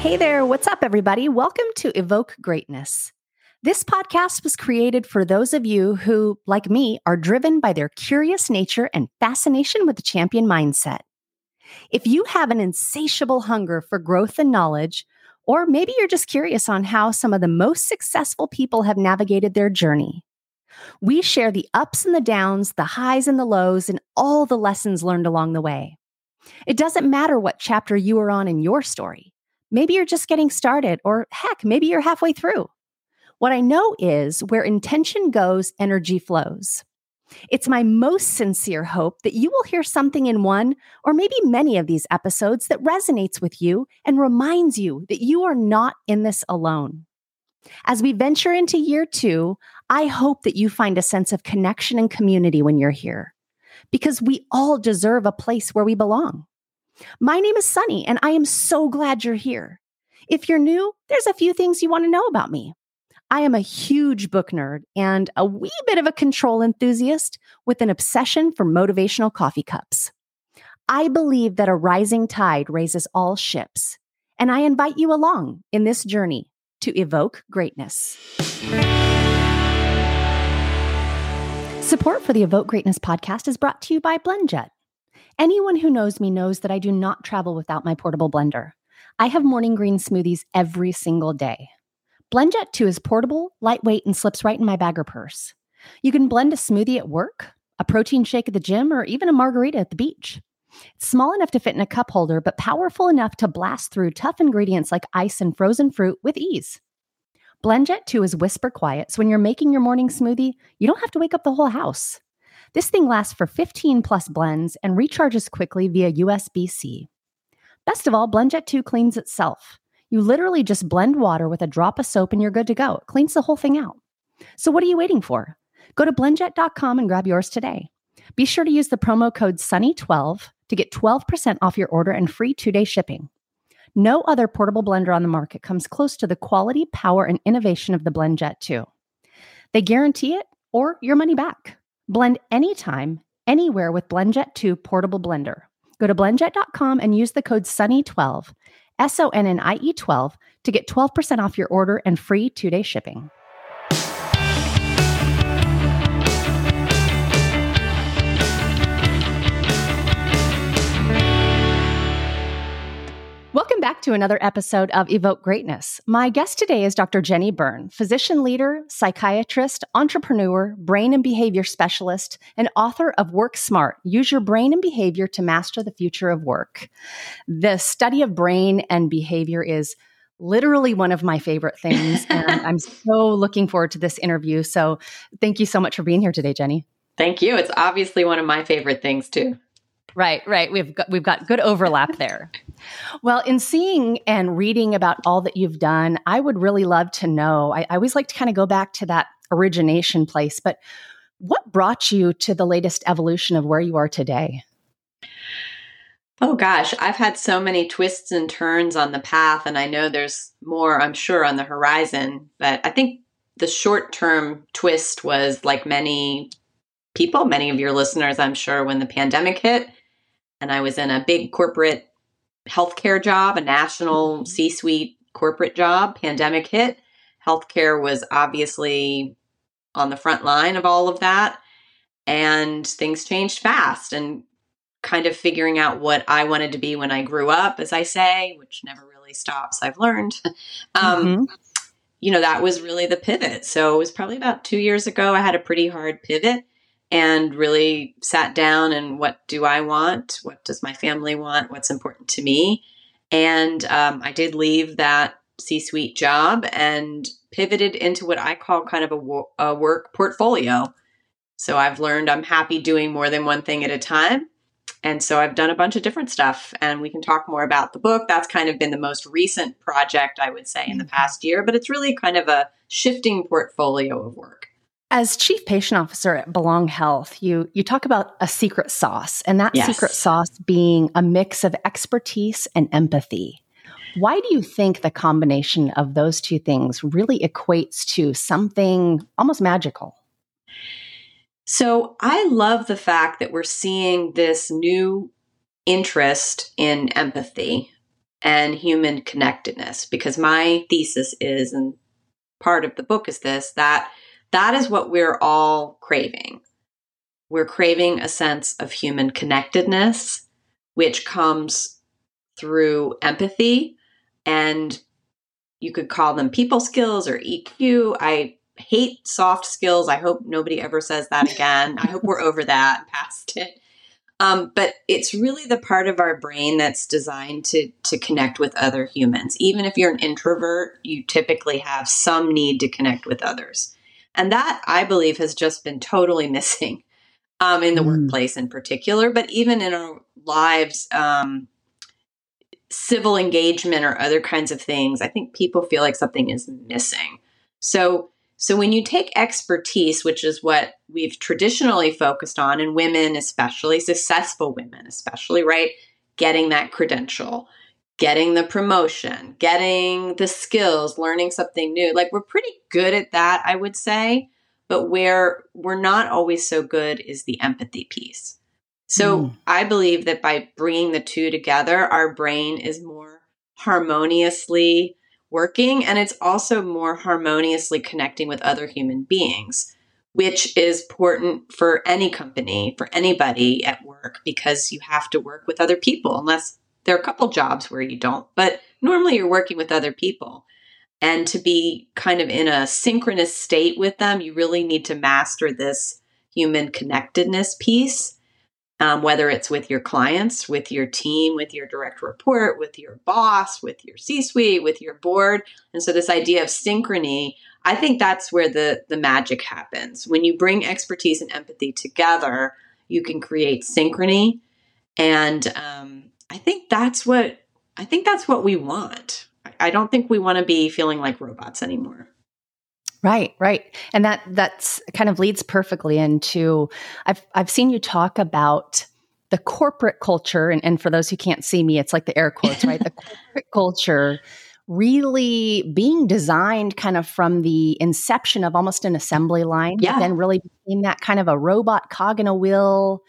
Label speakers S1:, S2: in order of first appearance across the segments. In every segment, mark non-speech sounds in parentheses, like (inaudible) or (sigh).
S1: Hey there, what's up, everybody? Welcome to Evoke Greatness. This podcast was created for those of you who, like me, are driven by their curious nature and fascination with the champion mindset. If you have an insatiable hunger for growth and knowledge, or maybe you're just curious on how some of the most successful people have navigated their journey, we share the ups and the downs, the highs and the lows, and all the lessons learned along the way. It doesn't matter what chapter you are on in your story. Maybe you're just getting started, or heck, maybe you're halfway through. What I know is where intention goes, energy flows. It's my most sincere hope that you will hear something in one or maybe many of these episodes that resonates with you and reminds you that you are not in this alone. As we venture into year two, I hope that you find a sense of connection and community when you're here, because we all deserve a place where we belong. My name is Sonnie, and I am so glad you're here. If you're new, there's a few things you want to know about me. I am a huge book nerd and a wee bit of a control enthusiast with an obsession for motivational coffee cups. I believe that a rising tide raises all ships, and I invite you along in this journey to evoke greatness. Support for the Evoke Greatness podcast is brought to you by BlendJet. Anyone who knows me knows that I do not travel without my portable blender. I have morning green smoothies every single day. BlendJet 2 is portable, lightweight, and slips right in my bag or purse. You can blend a smoothie at work, a protein shake at the gym, or even a margarita at the beach. It's small enough to fit in a cup holder, but powerful enough to blast through tough ingredients like ice and frozen fruit with ease. BlendJet 2 is whisper quiet, so when you're making your morning smoothie, you don't have to wake up the whole house. This thing lasts for 15 plus blends and recharges quickly via USB C. Best of all, BlendJet 2 cleans itself. You literally just blend water with a drop of soap and you're good to go. It cleans the whole thing out. So, what are you waiting for? Go to blendjet.com and grab yours today. Be sure to use the promo code SONNIE12 to get 12% off your order and free two day shipping. No other portable blender on the market comes close to the quality, power, and innovation of the BlendJet 2. They guarantee it or your money back. Blend anytime, anywhere with BlendJet 2 portable blender. Go to blendjet.com and use the code SONNIE12, S O N N I E 12, to get 12% off your order and free two day shipping. To another episode of Evoke Greatness. My guest today is Dr. Jennie Byrne, physician leader, psychiatrist, entrepreneur, brain and behavior specialist, and author of Work Smart Use Your Brain and Behavior to Master the Future of Work. The study of brain and behavior is literally one of my favorite things. and (laughs) I'm so looking forward to this interview. So thank you so much for being here today, Jennie.
S2: Thank you. It's obviously one of my favorite things, too.
S1: Right, right. We've got we've got good overlap there. (laughs) well, in seeing and reading about all that you've done, I would really love to know. I, I always like to kind of go back to that origination place, but what brought you to the latest evolution of where you are today?
S2: Oh gosh, I've had so many twists and turns on the path, and I know there's more, I'm sure, on the horizon. But I think the short term twist was like many people, many of your listeners, I'm sure, when the pandemic hit and I was in a big corporate healthcare job, a national mm-hmm. C suite corporate job. Pandemic hit. Healthcare was obviously on the front line of all of that. And things changed fast and kind of figuring out what I wanted to be when I grew up, as I say, which never really stops, I've learned. (laughs) um, mm-hmm. You know, that was really the pivot. So it was probably about two years ago. I had a pretty hard pivot and really sat down and what do I want? What does my family want? What's important to me? And um, I did leave that C suite job and pivoted into what I call kind of a, wo- a work portfolio. So I've learned I'm happy doing more than one thing at a time. And so I've done a bunch of different stuff, and we can talk more about the book. That's kind of been the most recent project, I would say, in the mm-hmm. past year, but it's really kind of a shifting portfolio of work.
S1: As chief patient officer at Belong Health, you you talk about a secret sauce, and that yes. secret sauce being a mix of expertise and empathy. Why do you think the combination of those two things really equates to something almost magical?
S2: So, I love the fact that we're seeing this new interest in empathy and human connectedness because my thesis is and part of the book is this that that is what we're all craving we're craving a sense of human connectedness which comes through empathy and you could call them people skills or EQ. I hate soft skills. I hope nobody ever says that (laughs) again. I hope we're over that past it. Um, but it's really the part of our brain that's designed to to connect with other humans. Even if you're an introvert, you typically have some need to connect with others, and that I believe has just been totally (laughs) missing um, in the mm. workplace in particular, but even in our lives um, civil engagement or other kinds of things, I think people feel like something is missing. So, so when you take expertise, which is what we've traditionally focused on, and women, especially successful women, especially, right? Getting that credential, getting the promotion, getting the skills, learning something new. Like we're pretty good at that, I would say. But where we're not always so good is the empathy piece. So mm. I believe that by bringing the two together, our brain is more harmoniously working and it's also more harmoniously connecting with other human beings, which is important for any company, for anybody at work, because you have to work with other people, unless there are a couple jobs where you don't. But normally you're working with other people. And to be kind of in a synchronous state with them, you really need to master this human connectedness piece um, whether it's with your clients, with your team, with your direct report, with your boss, with your C suite, with your board. And so, this idea of synchrony, I think that's where the, the magic happens. When you bring expertise and empathy together, you can create synchrony. And um, I think that's what I think that's what we want. I don't think we want to be feeling like robots anymore.
S1: Right, right. And that that's kind of leads perfectly into I've I've seen you talk about the corporate culture and, and for those who can't see me, it's like the air quotes, right? the (laughs) corporate culture really being designed kind of from the inception of almost an assembly line, yeah. but then really in that kind of a robot cog in a wheel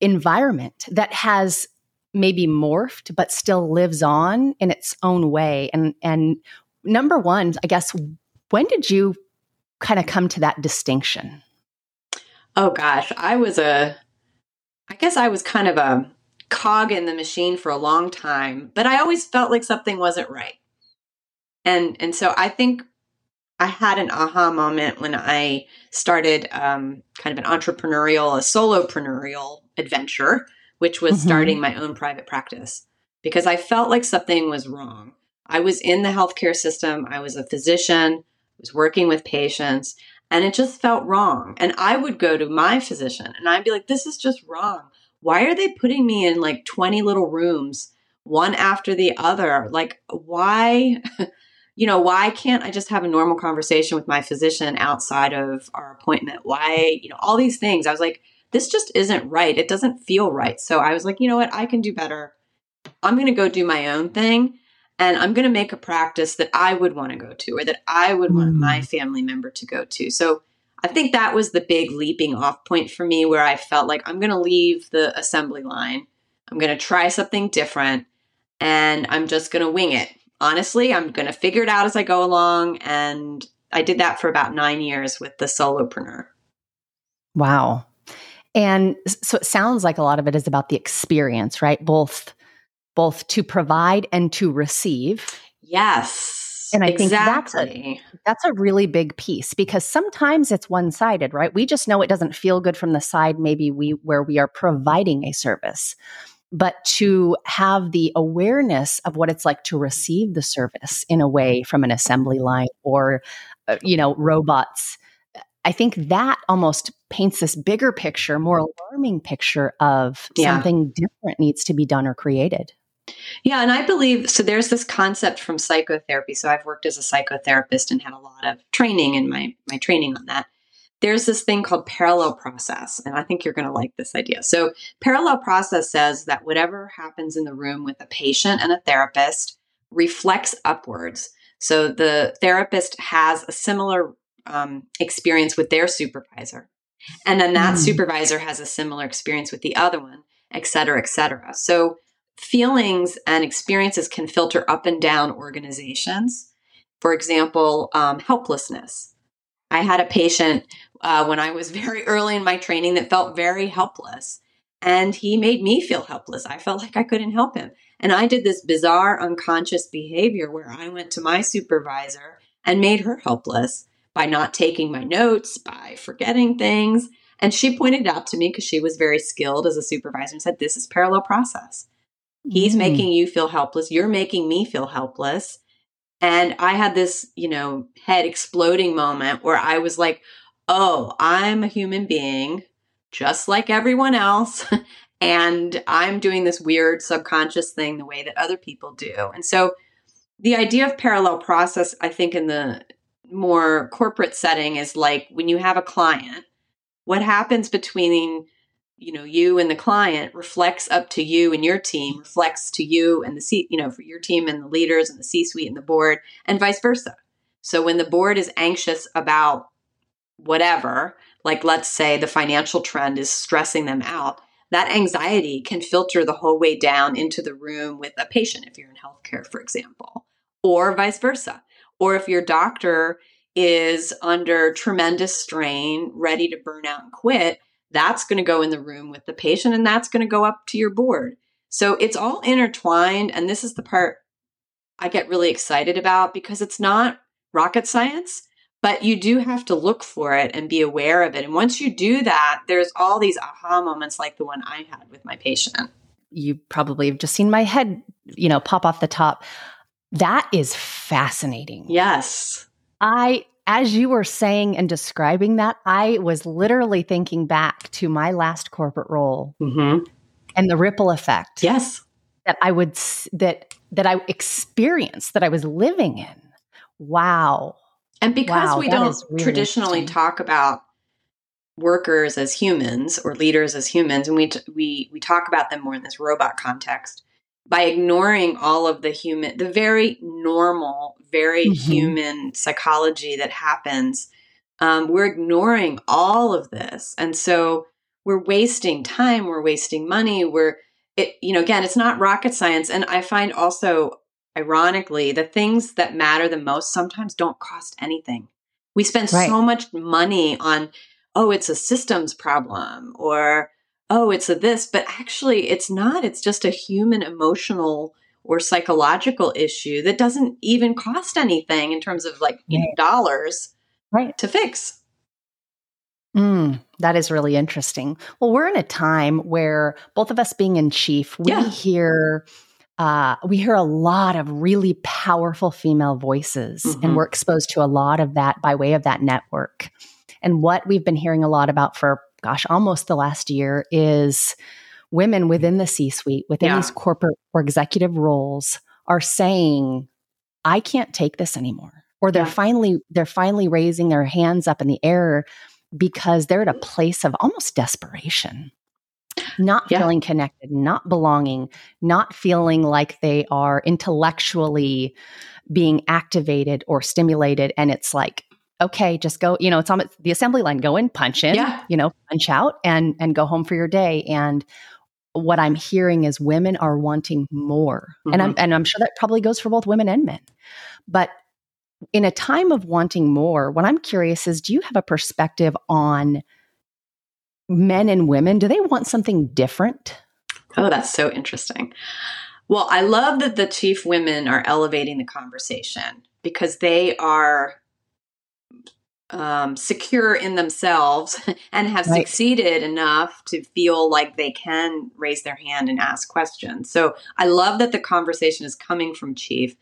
S1: environment that has maybe morphed but still lives on in its own way. And and number one, I guess when did you kind of come to that distinction?
S2: Oh gosh, I was a I guess I was kind of a cog in the machine for a long time, but I always felt like something wasn't right. And and so I think I had an aha moment when I started um, kind of an entrepreneurial, a solopreneurial adventure, which was mm-hmm. starting my own private practice because I felt like something was wrong. I was in the healthcare system. I was a physician I was working with patients and it just felt wrong. And I would go to my physician and I'd be like, this is just wrong. Why are they putting me in like 20 little rooms, one after the other? Like, why, (laughs) you know, why can't I just have a normal conversation with my physician outside of our appointment? Why, you know, all these things. I was like, this just isn't right. It doesn't feel right. So I was like, you know what? I can do better. I'm going to go do my own thing and I'm going to make a practice that I would want to go to or that I would mm. want my family member to go to. So I think that was the big leaping off point for me where I felt like I'm going to leave the assembly line. I'm going to try something different and I'm just going to wing it. Honestly, I'm going to figure it out as I go along. And I did that for about nine years with the solopreneur.
S1: Wow. And so it sounds like a lot of it is about the experience, right? Both both to provide and to receive.
S2: Yes.
S1: And I exactly. think that's a, that's a really big piece because sometimes it's one-sided, right? We just know it doesn't feel good from the side maybe we where we are providing a service. But to have the awareness of what it's like to receive the service in a way from an assembly line or uh, you know robots I think that almost paints this bigger picture, more alarming picture of yeah. something different needs to be done or created.
S2: Yeah, and I believe so. There's this concept from psychotherapy. So I've worked as a psychotherapist and had a lot of training in my my training on that. There's this thing called parallel process, and I think you're going to like this idea. So parallel process says that whatever happens in the room with a patient and a therapist reflects upwards. So the therapist has a similar um, experience with their supervisor, and then that mm. supervisor has a similar experience with the other one et cetera, et cetera. So feelings and experiences can filter up and down organizations. For example, um, helplessness. I had a patient uh, when I was (laughs) very early in my training that felt very helpless. And he made me feel helpless. I felt like I couldn't help him. And I did this bizarre unconscious behavior where I went to my supervisor and made her helpless by not taking my notes, by forgetting things. And she pointed out to me because she was very skilled as a supervisor and said, This is parallel process. He's mm. making you feel helpless. You're making me feel helpless. And I had this, you know, head exploding moment where I was like, oh, I'm a human being just like everyone else. (laughs) and I'm doing this weird subconscious thing the way that other people do. And so the idea of parallel process, I think, in the more corporate setting is like when you have a client, what happens between you know you and the client reflects up to you and your team reflects to you and the C, you know for your team and the leaders and the C suite and the board and vice versa. So when the board is anxious about whatever, like let's say the financial trend is stressing them out, that anxiety can filter the whole way down into the room with a patient if you're in healthcare, for example, or vice versa. Or if your doctor is under tremendous strain, ready to burn out and quit, that's going to go in the room with the patient and that's going to go up to your board. So it's all intertwined. And this is the part I get really excited about because it's not rocket science, but you do have to look for it and be aware of it. And once you do that, there's all these aha moments like the one I had with my patient.
S1: You probably have just seen my head, you know, pop off the top. That is fascinating.
S2: Yes.
S1: I as you were saying and describing that, I was literally thinking back to my last corporate role mm-hmm. and the ripple effect.
S2: Yes,
S1: that I would that that I experienced that I was living in. Wow.
S2: And because wow, we don't really traditionally talk about workers as humans or leaders as humans, and we t- we we talk about them more in this robot context, by ignoring all of the human, the very normal, very mm-hmm. human psychology that happens, um, we're ignoring all of this. And so we're wasting time, we're wasting money, we're, it, you know, again, it's not rocket science. And I find also, ironically, the things that matter the most sometimes don't cost anything. We spend right. so much money on, oh, it's a systems problem or, oh, it's a this, but actually it's not. It's just a human emotional or psychological issue that doesn't even cost anything in terms of like you know, dollars
S1: right.
S2: to fix.
S1: Mm, that is really interesting. Well, we're in a time where both of us being in chief, we yeah. hear uh, we hear a lot of really powerful female voices, mm-hmm. and we're exposed to a lot of that by way of that network. And what we've been hearing a lot about for gosh, almost the last year is women within the C suite, within yeah. these corporate or executive roles are saying, I can't take this anymore. Or they're yeah. finally, they're finally raising their hands up in the air because they're at a place of almost desperation. Not yeah. feeling connected, not belonging, not feeling like they are intellectually being activated or stimulated. And it's like, okay, just go, you know, it's on the assembly line, go in, punch in, yeah. you know, punch out and and go home for your day. And what I'm hearing is women are wanting more. Mm-hmm. And I'm and I'm sure that probably goes for both women and men. But in a time of wanting more, what I'm curious is do you have a perspective on men and women? Do they want something different?
S2: Oh, that's so interesting. Well, I love that the chief women are elevating the conversation because they are um, secure in themselves (laughs) and have right. succeeded enough to feel like they can raise their hand and ask questions. So I love that the conversation is coming from Chief.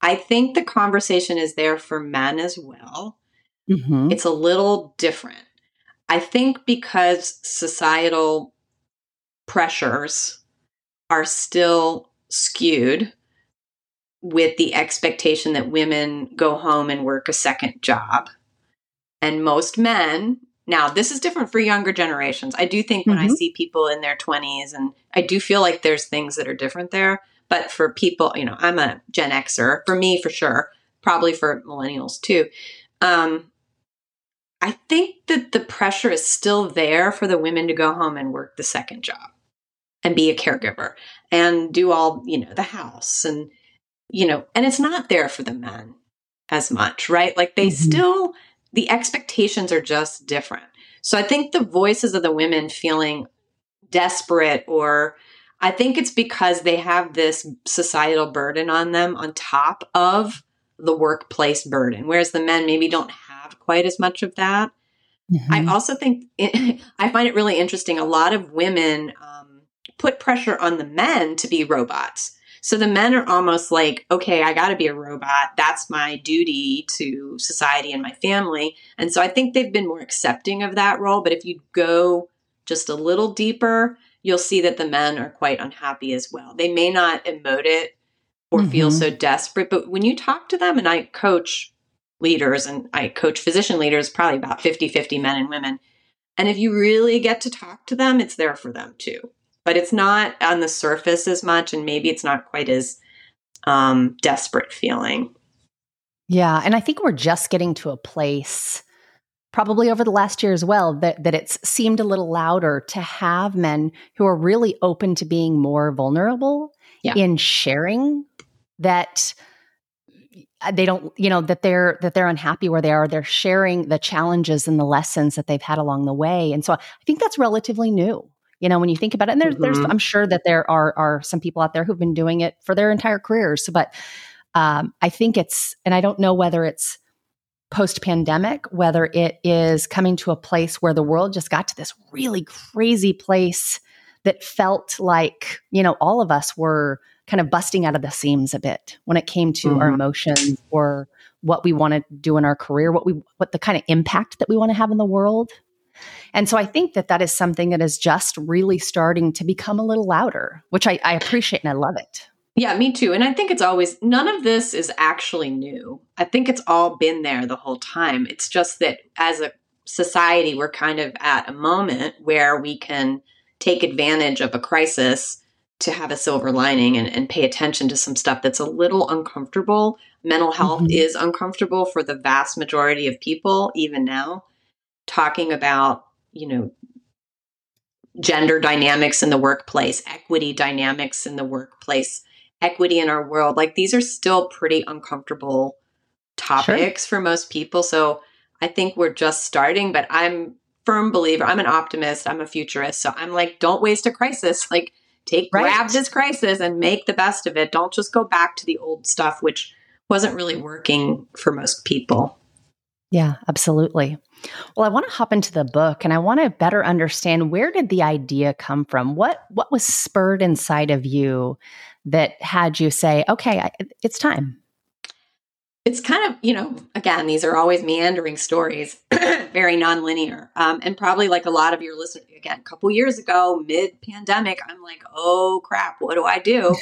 S2: I think the conversation is there for men as well. Mm-hmm. It's a little different. I think because societal pressures are still skewed with the expectation that women go home and work a second job and most men, now this is different for younger generations. I do think when mm-hmm. I see people in their 20s, and I do feel like there's things that are different there. But for people, you know, I'm a Gen Xer, for me, for sure, probably for millennials too. Um, I think that the pressure is still there for the women to go home and work the second job. and be a caregiver and do all, you know, the house and, you know, and it's not there for the men as much, right? Like they mm-hmm. still, the expectations are just different. So I think the voices of the women feeling desperate or I think it's because they have this societal burden on them on top of the workplace burden, whereas the men maybe don't have quite as much of that. Mm-hmm. I also think it, (laughs) I find it really interesting. A lot of women um, put pressure on the men to be robots. So the men are almost like, okay, I got to be a robot. That's my duty to society and my family. And so I think they've been more accepting of that role. But if you go just a little deeper, you'll see that the men are quite unhappy as well. They may not emote it or mm-hmm. feel so desperate, but when you talk to them, and I coach leaders and I coach physician leaders, probably about 50 50 men and women. And if you really get to talk to them, it's there for them too but it's not on the surface as much, and maybe it's not quite as um, desperate feeling.
S1: Yeah, and I think we're just getting to a place, probably over the last year as well, that that it's seemed a little louder to have men who are really open to being more vulnerable yeah. in sharing that they don't you know that they're that they're unhappy where they are they're sharing the challenges and the lessons that they've had along the way and so i think that's relatively new you know when you think about it and there's, mm-hmm. there's i'm sure that there are are some people out there who've been doing it for their entire careers but um, i think it's and i don't know whether it's post pandemic whether it is coming to a place where the world just got to this really crazy place that felt like you know all of us were kind of busting out of the seams a bit when it came to mm-hmm. our emotions or what we want to do in our career what we what the kind of impact that we want to have in the world and so I think that that is something that is just really starting to become a little louder, which I, I appreciate and I love it.
S2: Yeah, me too. And I think it's always, none of this is actually new. I think it's all been there the whole time. It's just that as a society, we're kind of at a moment where we can take advantage of a crisis to have a silver lining and, and pay attention to some stuff that's a little uncomfortable. Mental health mm-hmm. is uncomfortable for the vast majority of people, even now talking about, you know, gender dynamics in the workplace, equity dynamics in the workplace, equity in our world. Like these are still pretty uncomfortable topics sure. for most people. So I think we're just starting, but I'm firm believer. I'm an optimist. I'm a futurist. So I'm like, don't waste a crisis. (laughs) Like take right. grab this crisis and make the best of it. Don't just go back to the old stuff, which wasn't really working for most people.
S1: Yeah, absolutely. Well, I want to hop into the book and I want to better understand where did the idea come from? What what was spurred inside of you that had you say, "Okay, I, it's time."
S2: It's kind of, you know, again, these are always meandering stories, (clears throat) very nonlinear. Um, and probably like a lot of your listeners, again, a couple years ago, mid pandemic, I'm like, oh crap, what do I do?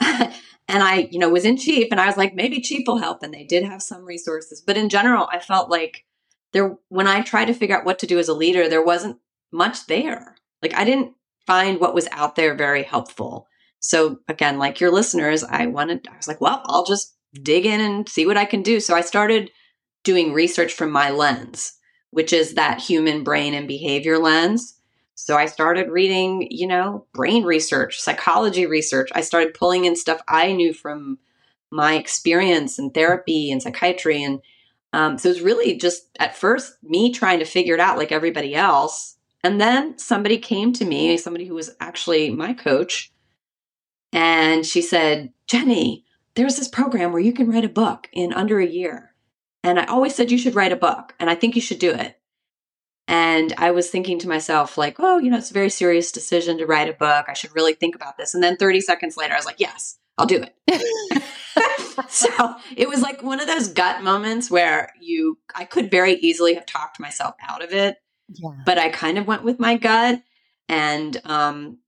S2: (laughs) and I, you know, was in Chief and I was like, maybe Chief will help. And they did have some resources. But in general, I felt like there when I tried to figure out what to do as a leader, there wasn't much there. Like I didn't find what was out there very helpful. So again, like your listeners, I wanted I was like, well, I'll just dig in and see what I can do. So I started doing research from my lens, which is that human brain and behavior lens. So I started reading, you know, brain research, psychology research. I started pulling in stuff I knew from my experience in therapy and psychiatry and um, so it was really just at first me trying to figure it out like everybody else. And then somebody came to me, somebody who was actually my coach, and she said, Jennie, there's this program where you can write a book in under a year. And I always said you should write a book, and I think you should do it. And I was thinking to myself, like, oh, you know, it's a very serious decision to write a book. I should really think about this. And then 30 seconds later, I was like, yes, I'll do it. (laughs) so it was like one of those gut moments where you, I could very easily have talked myself out of it, yeah. but I kind of went with my gut. And, um,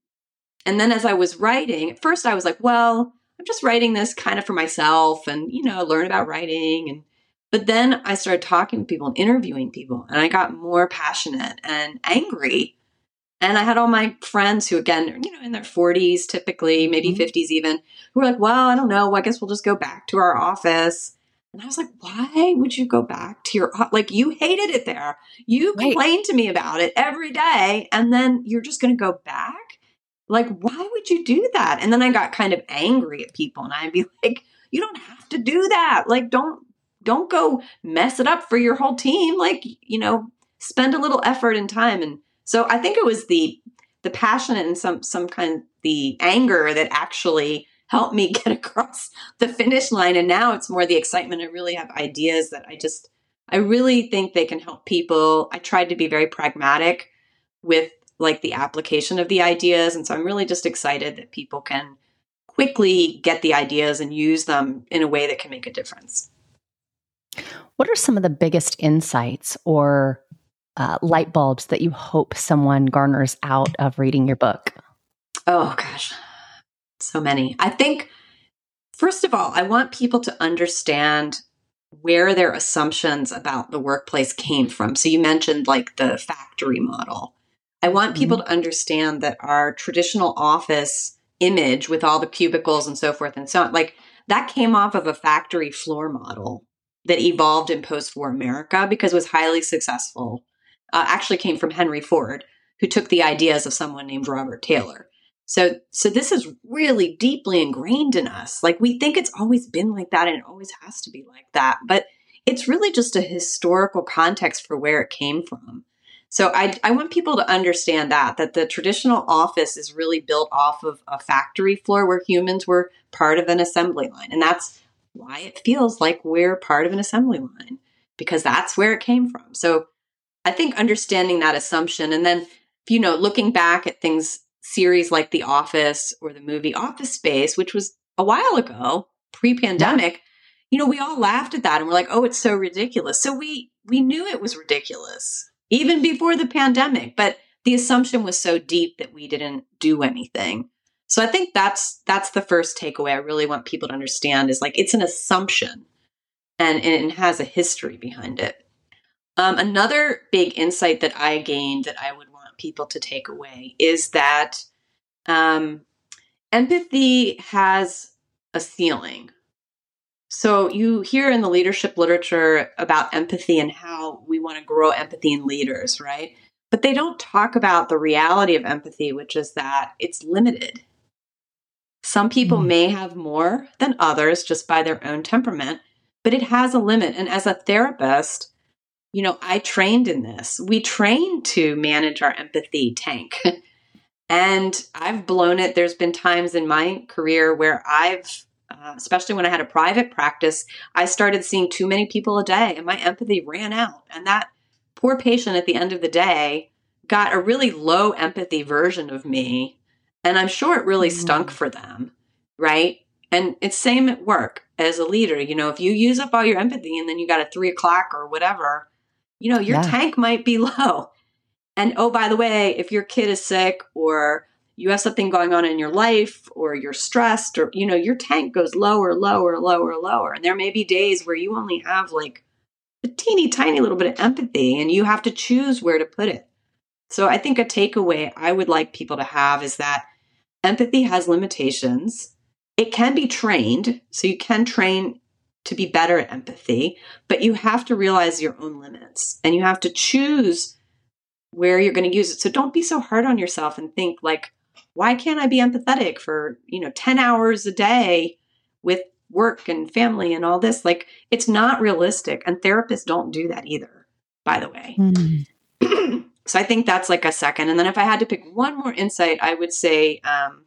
S2: and then as I was writing, at first I was like, well, I'm just writing this kind of for myself and, you know, learn about writing. And, but then I started talking to people and interviewing people and I got more passionate and angry and I had all my friends who, again, you know, in their 40s, typically, maybe mm-hmm. 50s even, who were like, well, I don't know. I guess we'll just go back to our office. And I was like, why would you go back to your, like, you hated it there. You right. complained to me about it every day. And then you're just going to go back. Like, why would you do that? And then I got kind of angry at people and I'd be (laughs) like, you don't have to do that. Like, don't don't go mess it up for your whole team. Like, you know, spend a little effort and time. And so I think it was the the passion and some some kind of the anger that actually helped me (laughs) get across the finish line. And now it's more the excitement. I really have ideas that I just I really think they can help people. I tried to be very pragmatic with like the application of the ideas. And so I'm really just excited that people can quickly get the ideas and use them in a way that can make a difference.
S1: What are some of the biggest insights or uh, light bulbs that you hope someone garners out of reading your book?
S2: Oh, gosh, so many. I think, first of all, I want people to understand where their assumptions about the workplace came from. So you mentioned like the factory model. I want people mm-hmm. to understand that our traditional office image with all the cubicles and so forth and so on, like that came off of a factory floor model that evolved in post war America because it was highly successful. Uh, actually came from Henry Ford, who took the ideas of someone named Robert Taylor. So, so this is really deeply ingrained in us. Like we think it's always been like that and it always has to be like that, but it's really just a historical context for where it came from. So I, I want people to understand that, that the traditional office is really built off of a factory floor where humans were part of an assembly line. And that's why it feels like we're part of an assembly line because that's where it came from. So I think understanding that assumption and then, you know, looking back at things series like The Office or the movie Office Space, which was a while ago, pre-pandemic, yeah. you know, we all laughed at that and we're like, "Oh, it's so ridiculous." So we we knew it was ridiculous even before the pandemic, but the assumption was so deep that we didn't do anything. So I think that's that's the first takeaway I really want people to understand is like it's an assumption and, and it has a history behind it. Um, another big insight that I gained that I would want people to take away is that um, empathy has a ceiling. So you hear in the leadership literature about empathy and how we want to grow empathy in leaders, right? But they don't talk about the reality of empathy, which is that it's limited. Some people mm. may have more than others just by their own temperament, but it has a limit. And as a therapist, you know, I trained in this. We trained to manage our empathy tank. (laughs) and I've blown it. There's been times in my career where I've, uh, especially when I had a private practice, I started seeing too many people a day and my empathy ran out. And that poor patient at the end of the day got a really low empathy version of me. And I'm sure it really mm-hmm. stunk for them. Right. And it's same at work as a leader. You know, if you use up all your empathy and then you got a three o'clock or whatever, you know, your yeah. tank might be (laughs) low. And oh, by the way, if your kid is sick or you have something going on in your life or you're stressed or, you know, your tank goes lower, lower, lower, lower. And there may be days where you only have like a teeny tiny little bit of empathy and you have to choose where to put it. So I think a takeaway I would like people to have is that empathy has limitations. It can be trained. So you can train to be better at empathy, but you have to realize your own limits and you have to choose where you're going to use it. So don't be so hard on yourself and think like, why can't I be empathetic for, you know, 10 hours a day with work and family and all this? Like it's not realistic. And therapists don't do that either, by the way. Mm. (clears throat) so I think that's like a second. And then if I had to pick one more insight, I would say um,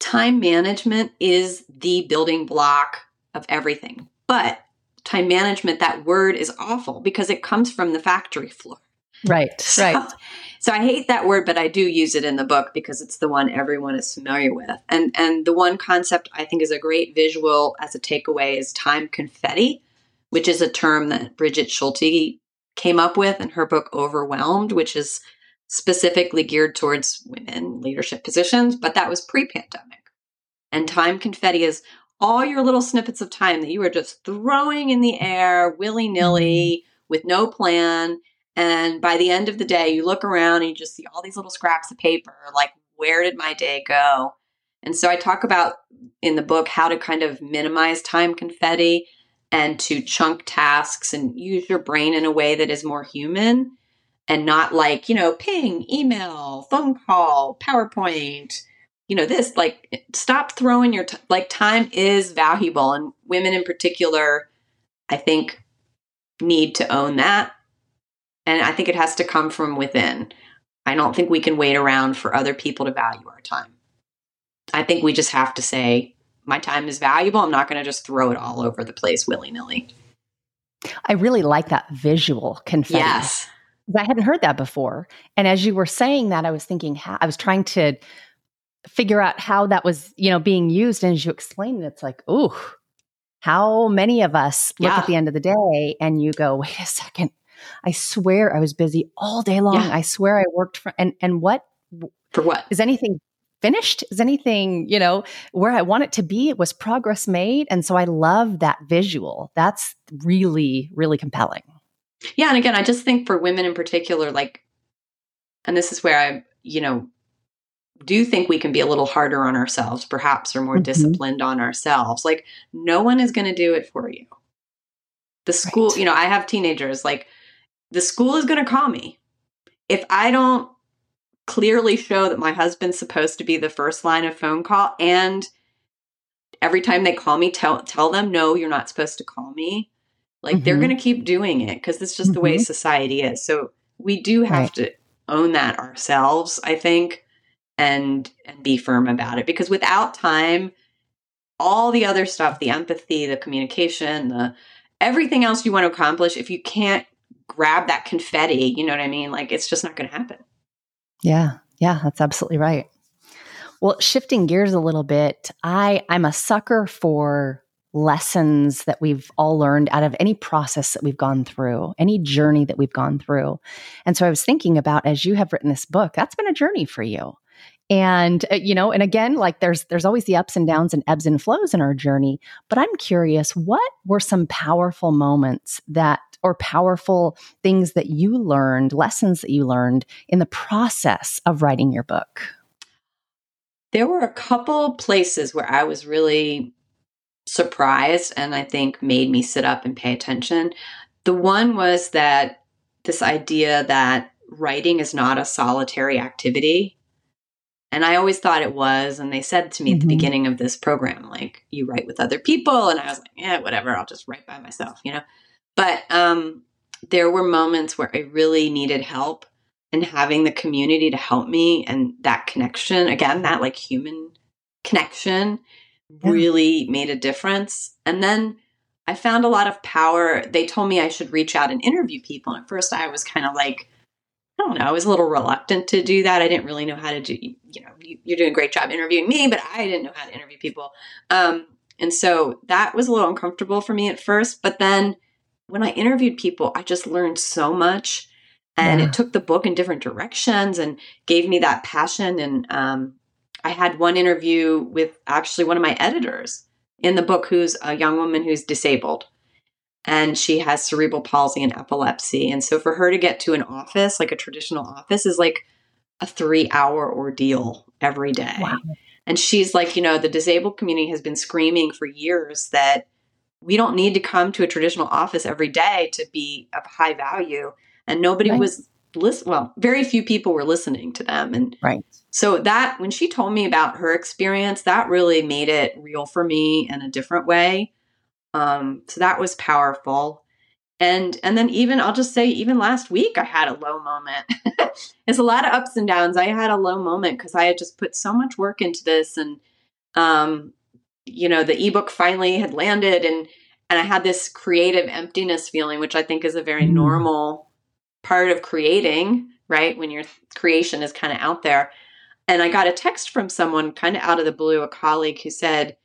S2: time management is the building block of everything. But time management, that word is awful because it comes from the factory floor.
S1: Right, so, right. (laughs)
S2: So I hate that word, but I do use it in the book because it's the one everyone is familiar with. And and the one concept I think is a great visual as a takeaway is time confetti, which is a term that Brigid Schulte came up with in her book Overwhelmed, which is specifically geared towards women leadership positions, but that was pre-pandemic. And time confetti is all your little snippets of time that you are just throwing in the air willy nilly mm-hmm. with no plan. And by the end of the day, you look around and you just see all these little scraps of paper like, where did my day go? And so I talk about in the book how to kind of minimize time confetti and to chunk tasks and use your brain in a way that is more human. and not like, you know, ping, email, phone call, PowerPoint, you know, this like stop throwing your t- like time is valuable and women in particular I think need to own that. And I think it has to come from within. I don't think we can wait around for other people to value our time. I think we just have to say, my time is valuable. I'm not going to just throw it all over the place willy nilly.
S1: I really like that visual confetti.
S2: Yes.
S1: I hadn't heard that before. And as you were saying that, I was thinking, how, I was trying to figure out how that was, you know, being used. And as you explained it, it's like, ooh, how many of us look yeah. at the end of the day and you go, wait a second, I swear I was busy all day long. Yeah. I swear I worked for, and, and what?
S2: For what?
S1: Is anything finished? Is anything, you know, where I want it to be? It was progress made. And so I love that visual. That's really, really compelling.
S2: Yeah. And again, I just think for women in particular, like, and this is where I, you know, do think we can be a little harder on ourselves, perhaps, or more mm-hmm. disciplined on ourselves. Like, no one is going to do it for you. The school, right. you know, I have teenagers, like, the school is going to call me. If I don't clearly show that my husband's supposed to be the first line of phone call and every time they call me tell tell them no you're not supposed to call me like mm-hmm. they're going to keep doing it because it's just mm-hmm. the way mm-hmm. society is so we do have right. to own that ourselves i think and and be firm about it because without time all the other stuff the empathy the communication the everything else you want to accomplish if you can't grab that confetti you know what i mean like it's just not going to happen
S1: yeah. Yeah, that's absolutely right. Well, shifting gears a little bit, I I'm a sucker for lessons that we've all learned out of any process that we've gone through, any journey that we've gone through. And so I was thinking about as you have written this book, that's been a journey for you. And uh, you know, and again, like there's there's always the ups and downs and ebbs and flows in our journey, but I'm curious, what were some powerful moments that or powerful things that you learned, lessons that you learned in the process of writing your book?
S2: There were a couple places where I was really surprised and I think made me sit up and pay attention. The one was that this idea that writing is not a solitary activity. And I always thought it was. And they said to me mm-hmm. at the mm-hmm. beginning of this program, like, you write with other people. And I was like, yeah, whatever, I'll just write by myself, you know? But um, there were moments where I really needed help and having the community to help me and that connection, again, that like human connection yeah. really made a difference. And then I found a lot of power. They told me I should reach out and interview people. And at first, I was kind of like, I don't know, I was a little reluctant to do that. I didn't really know how to do, you know, you, are doing a great job interviewing me, but I didn't know how to interview people. Um, and so that was a little uncomfortable for me at first. But then when I interviewed people, I just learned so much. And yeah. it took the book in different directions and gave me that passion. And um, I had one interview with actually one of my editors in the book, who's a young woman who's disabled and she has cerebral palsy and epilepsy. And so for her to get to an office, like a traditional office, is like a three hour ordeal every day. Wow. And she's like, you know, the disabled community has been screaming for years that we don't need to come to a traditional office every day to be of high value. And nobody right. was listen well very few people were listening to them. And
S1: right.
S2: so that when she told me about her experience that really made it real for me in a different way. Um so that was powerful. And and then even i'll just say even last week i had a low moment. (laughs) It's a lot of ups and downs. I had a low moment because i had just put so much work into this and um you know the ebook finally had landed and and i had this creative emptiness feeling which i think is a very mm. normal part of creating right? When your creation is kind of out there. And i got a text from someone kind of out of the blue a colleague who said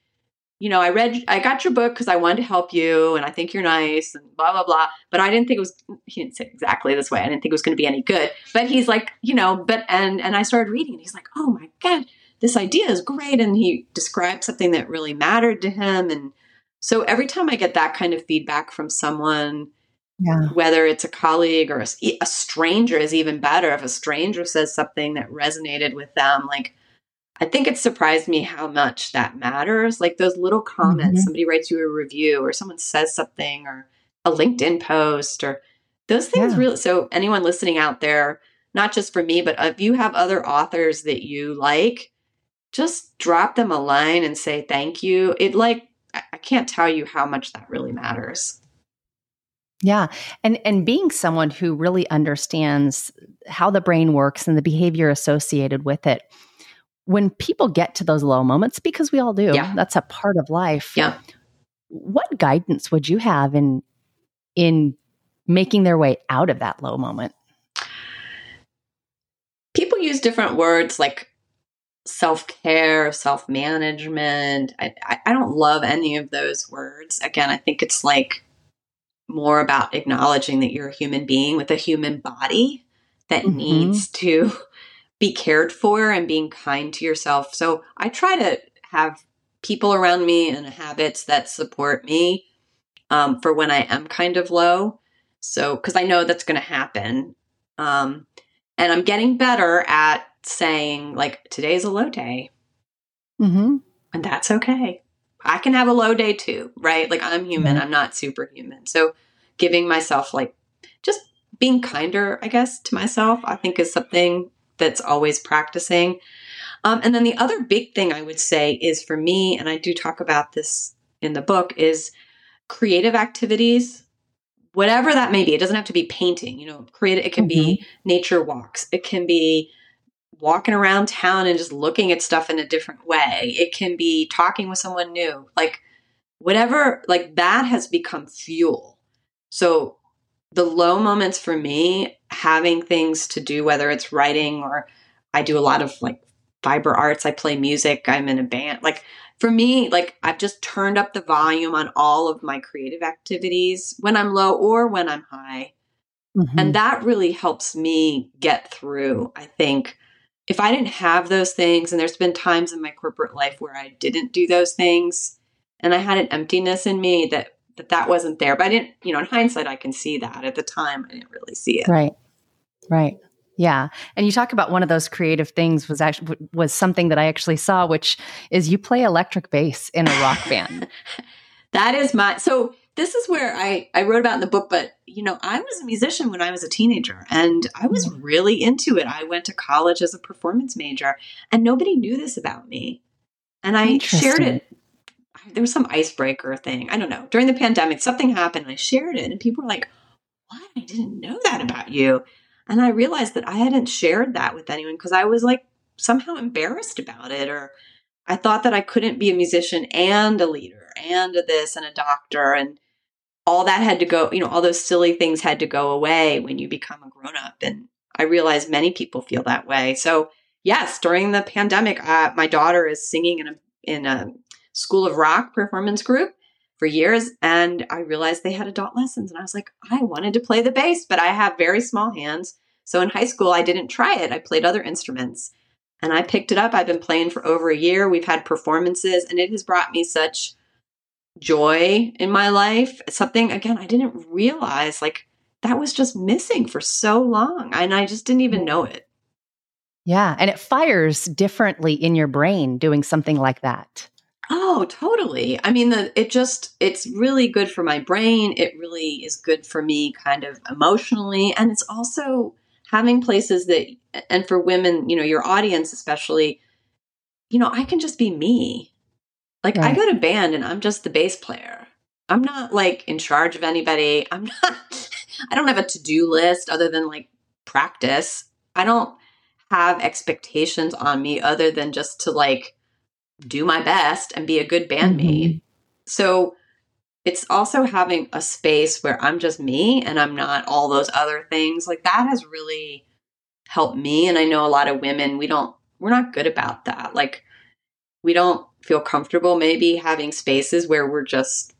S2: you know i read i got your book because i wanted to help you and i think you're nice and blah blah blah but i didn't think it was he didn't say exactly this way i didn't think it was going to be any good. But he's like you know but and and i started reading and he's like oh my god this idea is great. And he described something that really mattered to him. And so every time I get that kind of feedback from someone, yeah. whether it's a colleague or a, a stranger is even better. If a stranger says something that resonated with them, like, I think it surprised me how much that matters. Like those little comments, mm-hmm. somebody writes you a review or someone says something or a LinkedIn post or Those things
S1: Yeah.
S2: really, so anyone listening out there, not just for me, but if you have other authors that you like, just drop them a line and say thank you. It like, I can't tell you how much that really matters.
S1: Yeah. And and being someone who really understands how the brain works and the behavior associated with it. When people get to those low moments because we all do.
S2: Yeah.
S1: That's a part of life.
S2: Yeah.
S1: What guidance would you have in in making their way out of that low moment?
S2: People use different words like self care, self management. I, I, don't love any of those words. Again, I think it's like more about acknowledging that you're a human being with a human body that
S1: Mhm.
S2: needs to be cared for and being kind to yourself. So I try to have people around me and habits that support me um, for when I am kind of low. So, because I know that's going to happen. Um, and I'm getting better at saying, like, today's a low day,
S1: Mm-hmm.
S2: and that's okay. I can have a low day too, right? Like, I'm human,
S1: Yeah.
S2: I'm not superhuman. So, giving myself, like, just being kinder, I guess, to myself, I think is something that's always practicing. Um, and then the other big thing I would say is for me, and I do talk about this in the book, is creative activities, whatever that may be. It doesn't have to be painting, you know, create It can be nature walks. It can be walking around town and just looking at stuff in a different way. It can be talking with someone new. Like whatever, like that has become fuel. So the low moments for me, having things to do, whether it's writing or I do a lot of like fiber arts, I play music, I'm in a band. Like for me, like I've just turned up the volume on all of my creative activities when I'm low or when I'm high.
S1: Mm-hmm.
S2: And that really helps me get through. I think if I didn't have those things, and there's been times in my corporate life where I didn't do those things, and I had an emptiness in me that that that wasn't there. But I didn't, you know, in hindsight, I can see that. At the time, I didn't really see it.
S1: Right. Right. Yeah. And you talk about one of those creative things was actually was something that I actually saw, which is you play electric bass in a rock band. (laughs)
S2: that is my so this is where I, I wrote about in the book, but you know, I was a musician when I was a teenager and I was mm-hmm. really into it. I went to college as a performance major and nobody knew this about me. And I shared it. There was some icebreaker thing. I don't know. During the pandemic, something happened. And I shared it and people were like, What? I didn't know that about you. And I realized that I hadn't shared that with anyone because I was like somehow embarrassed about it or I thought that I couldn't be a musician and a leader and a this and a doctor and all that had to go, you know, all those silly things had to go away when you become a grown up. And I realize many people feel that way. So, yes, during the pandemic, uh, my daughter is singing in a in a School of Rock performance group for years, and I realized they had adult lessons, and I was like, I wanted to play the bass, but I have very small hands. So in high school, I didn't try it. I played other instruments, and I picked it up. I've been playing for over a year. We've had performances, and it has brought me such joy in my life. Something again I didn't realize like that was just missing for so long, and I just didn't even know it.
S1: Yeah. And it fires differently in your brain doing something like that.
S2: Oh, totally. I mean, the it just it's really good for my brain. It really is good for me kind of emotionally and it's also having places that and for women, you know, your audience especially, you know, I can just be me. Like I go to band and I'm just the bass player. I'm not like in charge of anybody. I'm (laughs) not I don't have a to-do list other than like practice. I don't have expectations on me other than just to like do my best and be a good bandmate. Mm-hmm. So it's also having a space where I'm just me and I'm not all those other things. Like that has really helped me. And I know a lot of women, we don't, we're not good about that. Like we don't feel comfortable maybe having spaces where we're just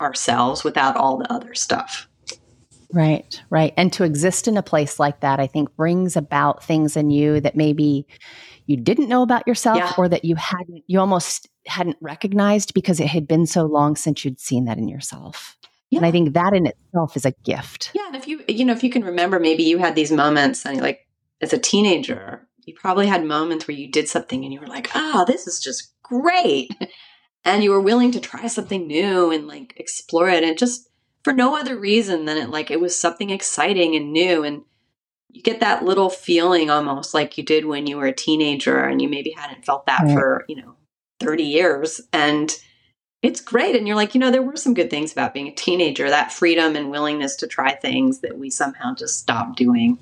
S2: ourselves without all the other stuff.
S1: Right, right. And to exist in a place like that, I think brings about things in you that maybe you didn't know about yourself
S2: Yeah.
S1: or that you hadn't, you almost hadn't recognized because it had been so long since you'd seen that in yourself. And I think that in itself is a gift.
S2: Yeah, and if you you know if you can remember, maybe you had these moments, and like as a teenager, you probably had moments where you did something and you were like, "Oh, this is just great," and you were willing to try something new and like explore it. And just for no other reason than it like it was something exciting and new and you get that little feeling almost like you did when you were a teenager and you maybe hadn't felt that right. for, you know, 30 years and it's great and you're like, you know, there were some good things about being a teenager, that freedom and willingness to try things that we somehow just stopped doing.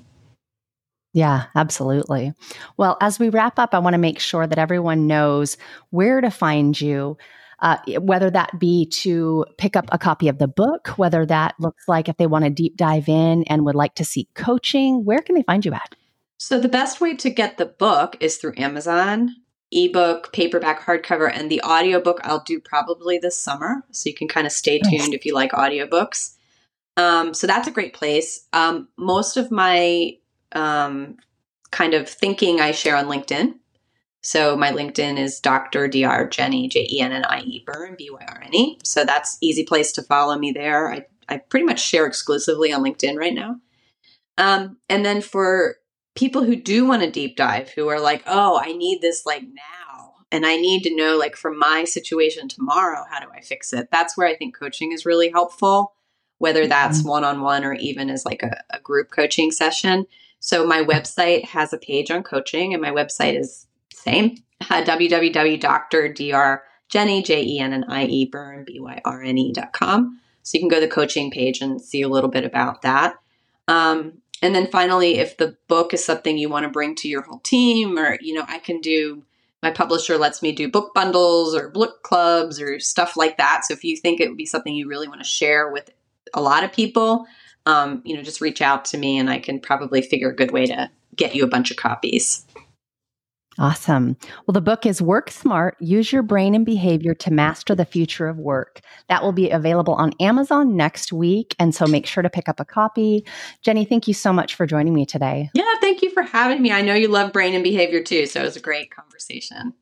S1: Yeah, absolutely. Well, as we wrap up, I want to make sure that everyone knows where to find you uh, whether that be to pick up a copy of the book, whether that looks like if they want to deep dive in and would like to seek coaching, where can they find you at?
S2: So, the best way to get the book is through Amazon ebook, paperback, hardcover, and the audiobook I'll do probably this summer. So, you can kind of stay tuned if you like audiobooks. Um, so, that's a great place. Um, most of my um, kind of thinking I share on LinkedIn. So my LinkedIn is Dr. Dr. Jennie, J E N N I E Byrne, B Y R N E. So that's easy place to follow me there. I, I pretty much share exclusively on LinkedIn right now. Um, and then for people who do want to deep dive, who are like, oh, I need this like now, and I need to know like for my situation tomorrow, how do I fix it? That's where I think coaching is really helpful, whether that's one on one or even as like a, a group coaching session. So my website has a page on coaching, and my website is same. Uh, com. So you can go to the coaching page and see a little bit about that. Um, and then finally, if the book is something you want to bring to your whole team, or, you know, I can do, my publisher lets me do book bundles or book clubs or stuff like that. So if you think it would be something you really want to share with a lot of people, um, you know, just reach out to me and I can probably figure a good way to get you a bunch of copies.
S1: Awesome. Well, the book is Work Smart Use Your Brain and Behavior to Master the Future of Work. That will be available on Amazon next week. And so make sure to pick up a copy. Jennie, thank you so much for joining me today.
S2: Yeah, thank you for having me. I know you love brain and behavior too. So it was a great conversation.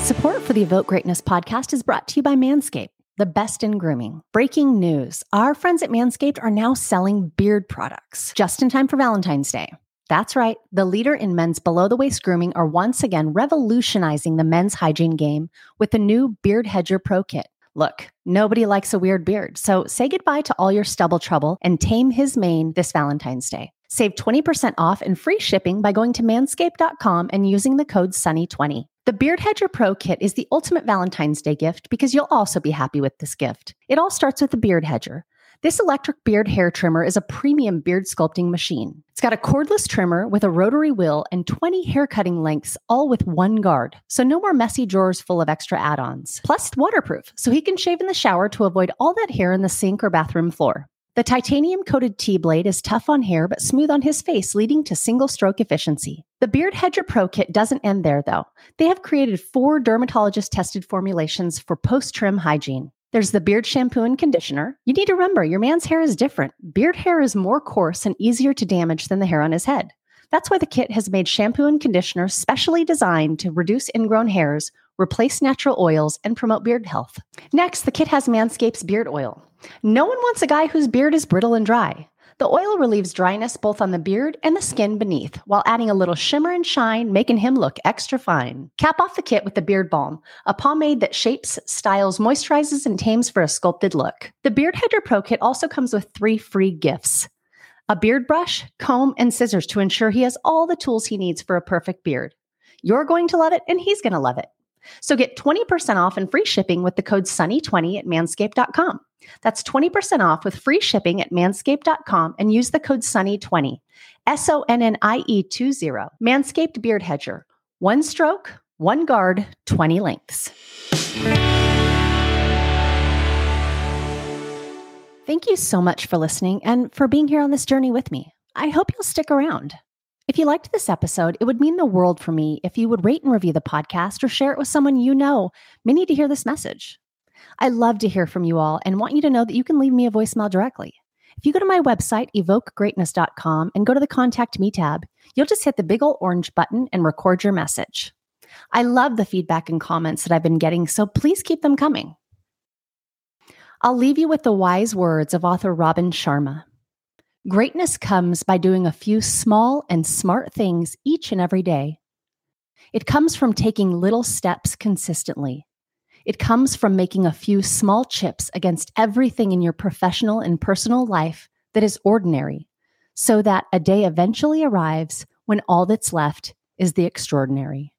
S1: Support for the Evoke Greatness podcast is brought to you by Manscaped the best in grooming. Breaking news our friends at Manscaped are now selling beard products just in time for Valentine's Day. That's right, the leader in men's below the waist grooming are once again revolutionizing the men's hygiene game with the new Beard Hedger Pro Kit. Look, nobody likes a weird beard, so say goodbye to all your stubble trouble and tame his mane this Valentine's Day. Save 20% off and free shipping by going to manscaped.com and using the code SONNIE20. The Beard Hedger Pro Kit is the ultimate Valentine's Day gift because you'll also be happy with this gift. It all starts with the Beard Hedger. This electric beard hair trimmer is a premium beard sculpting machine. It's got a cordless trimmer with a rotary wheel and 20 hair cutting lengths, all with one guard. So no more messy drawers full of extra add ons. Plus, waterproof, so he can shave in the shower to avoid all that hair in the sink or bathroom floor. The titanium coated T blade is tough on hair but smooth on his face, leading to single stroke efficiency. The Beard Hedger Pro Kit doesn't end there, though. They have created four dermatologist tested formulations for post trim hygiene. There's the beard shampoo and conditioner. You need to remember your man's hair is different. Beard hair is more coarse and easier to damage than the hair on his head. That's why the kit has made shampoo and conditioner specially designed to reduce ingrown hairs, replace natural oils, and promote beard health. Next, the kit has Manscaped's beard oil. No one wants a guy whose beard is brittle and dry. The oil relieves dryness both on the beard and the skin beneath, while adding a little shimmer and shine, making him look extra fine. Cap off the kit with the Beard Balm, a pomade that shapes, styles, moisturizes, and tames for a sculpted look. The Beard Hedger Pro Kit also comes with three free gifts a beard brush, comb, and scissors to ensure he has all the tools he needs for a perfect beard. You're going to love it, and he's going to love it. So get 20% off and free shipping with the code SONNIE20 at manscaped.com. That's 20% off with free shipping at manscaped.com and use the code SONNIE20. S O N N I E 20. Manscaped Beard Hedger. One stroke, one guard, 20 lengths. Thank you so much for listening and for being here on this journey with me. I hope you'll stick around. If you liked this episode, it would mean the world for me if you would rate and review the podcast or share it with someone you know may need to hear this message. I love to hear from you all and want you to know that you can leave me a voicemail directly. If you go to my website, evokegreatness.com, and go to the Contact Me tab, you'll just hit the big old orange button and record your message. I love the feedback and comments that I've been getting, so please keep them coming. I'll leave you with the wise words of author Robin Sharma. Greatness comes by doing a few small and smart things each and every day. It comes from taking little steps consistently. It comes from making a few small chips against everything in your professional and personal life that is ordinary, so that a day eventually arrives when all that's left is the extraordinary.